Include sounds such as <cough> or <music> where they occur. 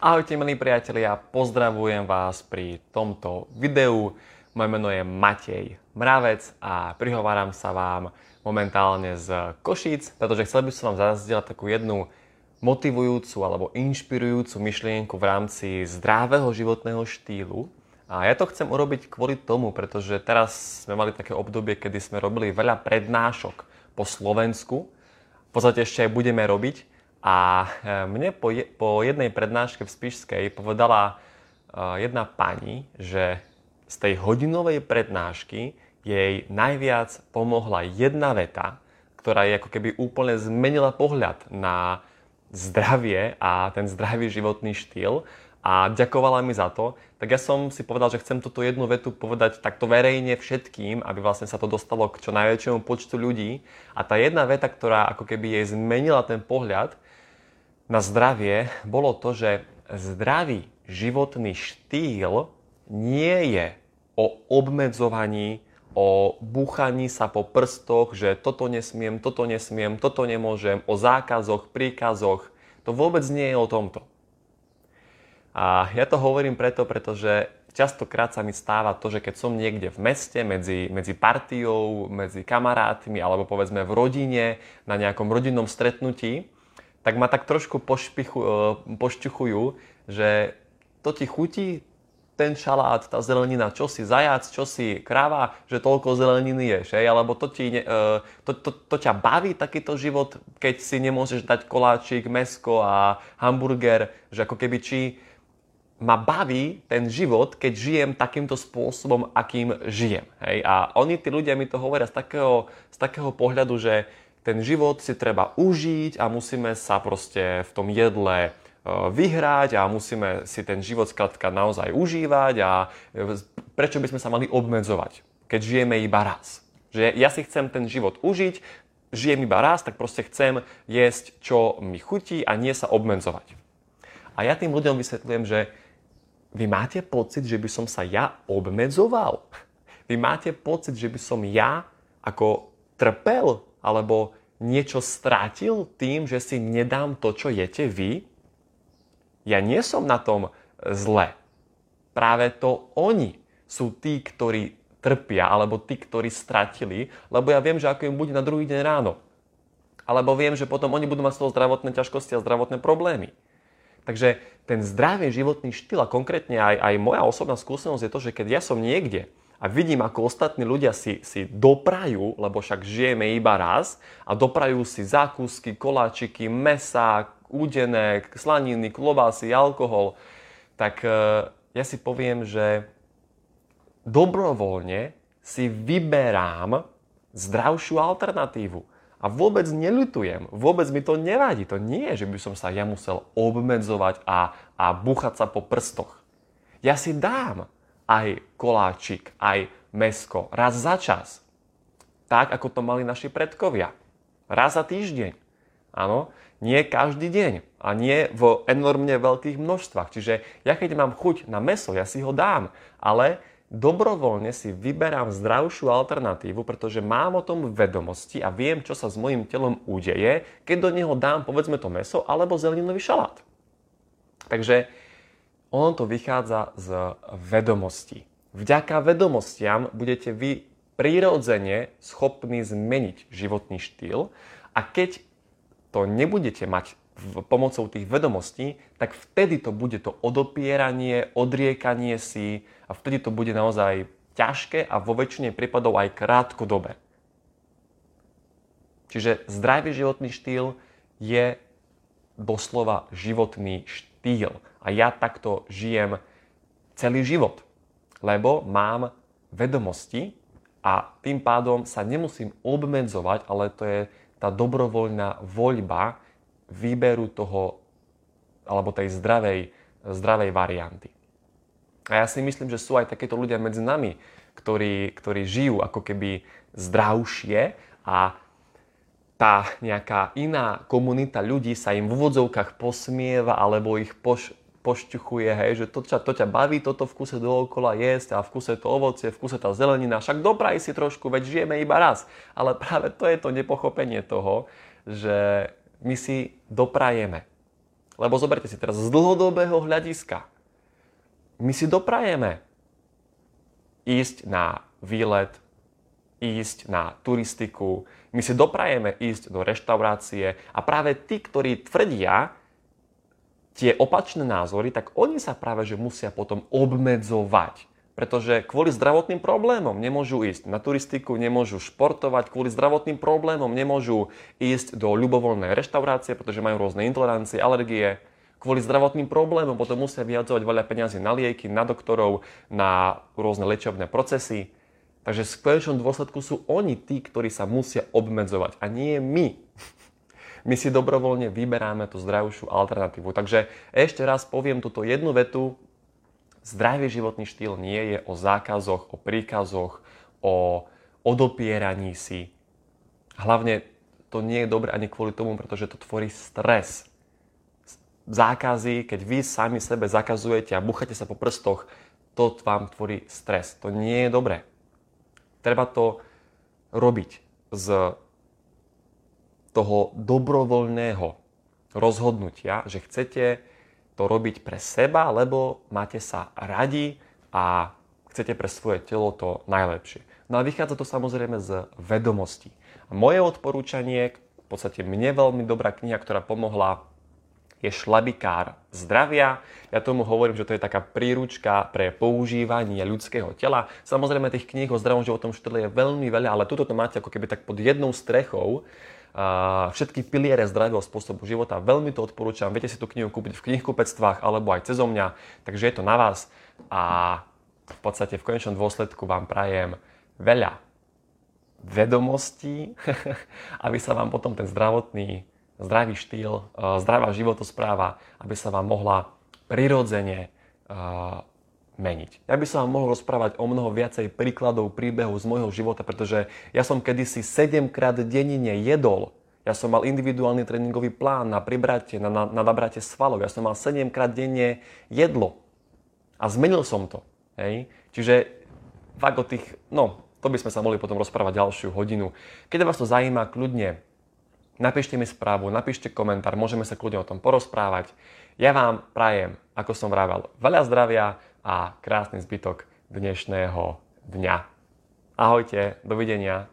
Ahojte milí priatelia, pozdravujem vás pri tomto videu. Moje meno je Matej Mravec a prihováram sa vám momentálne z Košíc, pretože chcel by som vám zazdieľať takú jednu motivujúcu alebo inšpirujúcu myšlienku v rámci zdravého životného štýlu. A ja to chcem urobiť kvôli tomu, pretože teraz sme mali také obdobie, kedy sme robili veľa prednášok po Slovensku. V podstate ešte aj budeme robiť. A e, mne po, je, po jednej prednáške v Spišskej povedala uh, jedna pani, že z tej hodinovej prednášky jej najviac pomohla jedna veta, ktorá jej ako keby úplne zmenila pohľad na zdravie a ten zdravý životný štýl a ďakovala mi za to, tak ja som si povedal, že chcem túto jednu vetu povedať takto verejne všetkým, aby vlastne sa to dostalo k čo najväčšiemu počtu ľudí. A tá jedna veta, ktorá ako keby jej zmenila ten pohľad na zdravie, bolo to, že zdravý životný štýl nie je o obmedzovaní, o búchaní sa po prstoch, že toto nesmiem, toto nesmiem, toto nemôžem, o zákazoch, príkazoch. To vôbec nie je o tomto. A ja to hovorím preto, pretože častokrát sa mi stáva to, že keď som niekde v meste medzi, medzi partiou, medzi kamarátmi alebo povedzme v rodine, na nejakom rodinnom stretnutí, tak ma tak trošku pošpichu, e, pošťuchujú, že to ti chutí, ten šalát, tá zelenina, čo si zajac, čo si kráva, že toľko zeleniny ješ, hej? alebo to, ti, e, to, to, to ťa baví takýto život, keď si nemôžeš dať koláčik, mesko a hamburger, že ako keby či ma baví ten život, keď žijem takýmto spôsobom, akým žijem. Hej? A oni, tí ľudia mi to hovoria z takého, z takého pohľadu, že ten život si treba užiť a musíme sa proste v tom jedle e, vyhrať a musíme si ten život skladka naozaj užívať a e, prečo by sme sa mali obmedzovať, keď žijeme iba raz. Že ja si chcem ten život užiť, žijem iba raz, tak proste chcem jesť, čo mi chutí a nie sa obmedzovať. A ja tým ľuďom vysvetľujem, že vy máte pocit, že by som sa ja obmedzoval? Vy máte pocit, že by som ja ako trpel alebo niečo strátil tým, že si nedám to, čo jete vy? Ja nie som na tom zle. Práve to oni sú tí, ktorí trpia, alebo tí, ktorí stratili, lebo ja viem, že ako im bude na druhý deň ráno. Alebo viem, že potom oni budú mať z toho zdravotné ťažkosti a zdravotné problémy. Takže ten zdravý životný štýl a konkrétne aj, aj moja osobná skúsenosť je to, že keď ja som niekde a vidím, ako ostatní ľudia si, si doprajú, lebo však žijeme iba raz, a doprajú si zákusky, koláčiky, mesa, údené, slaniny, klobásy, alkohol, tak e, ja si poviem, že dobrovoľne si vyberám zdravšiu alternatívu. A vôbec neľutujem, vôbec mi to nevadí. To nie je, že by som sa ja musel obmedzovať a, a buchať sa po prstoch. Ja si dám aj koláčik, aj mesko raz za čas. Tak, ako to mali naši predkovia. Raz za týždeň. Áno, nie každý deň a nie v enormne veľkých množstvách. Čiže ja keď mám chuť na meso, ja si ho dám, ale dobrovoľne si vyberám zdravšiu alternatívu, pretože mám o tom vedomosti a viem, čo sa s mojim telom udeje, keď do neho dám povedzme to meso alebo zeleninový šalát. Takže ono to vychádza z vedomosti. Vďaka vedomostiam budete vy prirodzene schopní zmeniť životný štýl a keď to nebudete mať pomocou tých vedomostí, tak vtedy to bude to odopieranie, odriekanie si a vtedy to bude naozaj ťažké a vo väčšine prípadov aj krátkodobé. Čiže zdravý životný štýl je doslova životný štýl. A ja takto žijem celý život, lebo mám vedomosti a tým pádom sa nemusím obmedzovať, ale to je tá dobrovoľná voľba, výberu toho, alebo tej zdravej, zdravej varianty. A ja si myslím, že sú aj takéto ľudia medzi nami, ktorí, ktorí žijú ako keby zdravšie a tá nejaká iná komunita ľudí sa im v úvodzovkách posmieva alebo ich poš, pošťuchuje, hej, že to, to ťa baví toto v kuse dookola jesť a v kuse to ovocie, v kuse tá zelenina, však dopraj si trošku, veď žijeme iba raz. Ale práve to je to nepochopenie toho, že my si doprajeme. Lebo zoberte si teraz z dlhodobého hľadiska. My si doprajeme ísť na výlet, ísť na turistiku, my si doprajeme ísť do reštaurácie a práve tí, ktorí tvrdia tie opačné názory, tak oni sa práve že musia potom obmedzovať. Pretože kvôli zdravotným problémom nemôžu ísť na turistiku, nemôžu športovať, kvôli zdravotným problémom nemôžu ísť do ľubovoľnej reštaurácie, pretože majú rôzne intolerancie, alergie. Kvôli zdravotným problémom potom musia vyhadzovať veľa peniazy na lieky, na doktorov, na rôzne liečebné procesy. Takže v konečnom dôsledku sú oni tí, ktorí sa musia obmedzovať a nie my. <laughs> My si dobrovoľne vyberáme tú zdravšiu alternatívu. Takže ešte raz poviem túto jednu vetu. Zdravý životný štýl nie je o zákazoch, o príkazoch, o odopieraní si. Hlavne to nie je dobré ani kvôli tomu, pretože to tvorí stres. Zákazy, keď vy sami sebe zakazujete a buchate sa po prstoch, to vám tvorí stres. To nie je dobré. Treba to robiť z toho dobrovoľného rozhodnutia, že chcete to robiť pre seba, lebo máte sa radi a chcete pre svoje telo to najlepšie. No a vychádza to samozrejme z vedomostí. A moje odporúčanie, v podstate mne veľmi dobrá kniha, ktorá pomohla je šlabikár zdravia. Ja tomu hovorím, že to je taká príručka pre používanie ľudského tela. Samozrejme, tých kníh o zdravom životnom štýle je veľmi veľa, ale tuto to máte ako keby tak pod jednou strechou všetky piliere zdravého spôsobu života. Veľmi to odporúčam. Viete si tú knihu kúpiť v knihkupectvách alebo aj cez mňa, takže je to na vás. A v podstate v konečnom dôsledku vám prajem veľa vedomostí, <laughs> aby sa vám potom ten zdravotný zdravý štýl, eh, zdravá životospráva, aby sa vám mohla prirodzene uh, meniť. Ja by som vám mohol rozprávať o mnoho viacej príkladov, príbehov z môjho života, pretože ja som kedysi 7 krát dennine jedol. Ja som mal individuálny tréningový plán na pribratie, na, na, na nabratie svalov. Ja som mal 7 krát denne jedlo. A zmenil som to. Hej? Čiže fakt o tých, no, to by sme sa mohli potom rozprávať ďalšiu hodinu. Keď vás to zaujíma, kľudne Napíšte mi správu, napíšte komentár, môžeme sa kľudne o tom porozprávať. Ja vám prajem, ako som vravel, veľa zdravia a krásny zbytok dnešného dňa. Ahojte, dovidenia.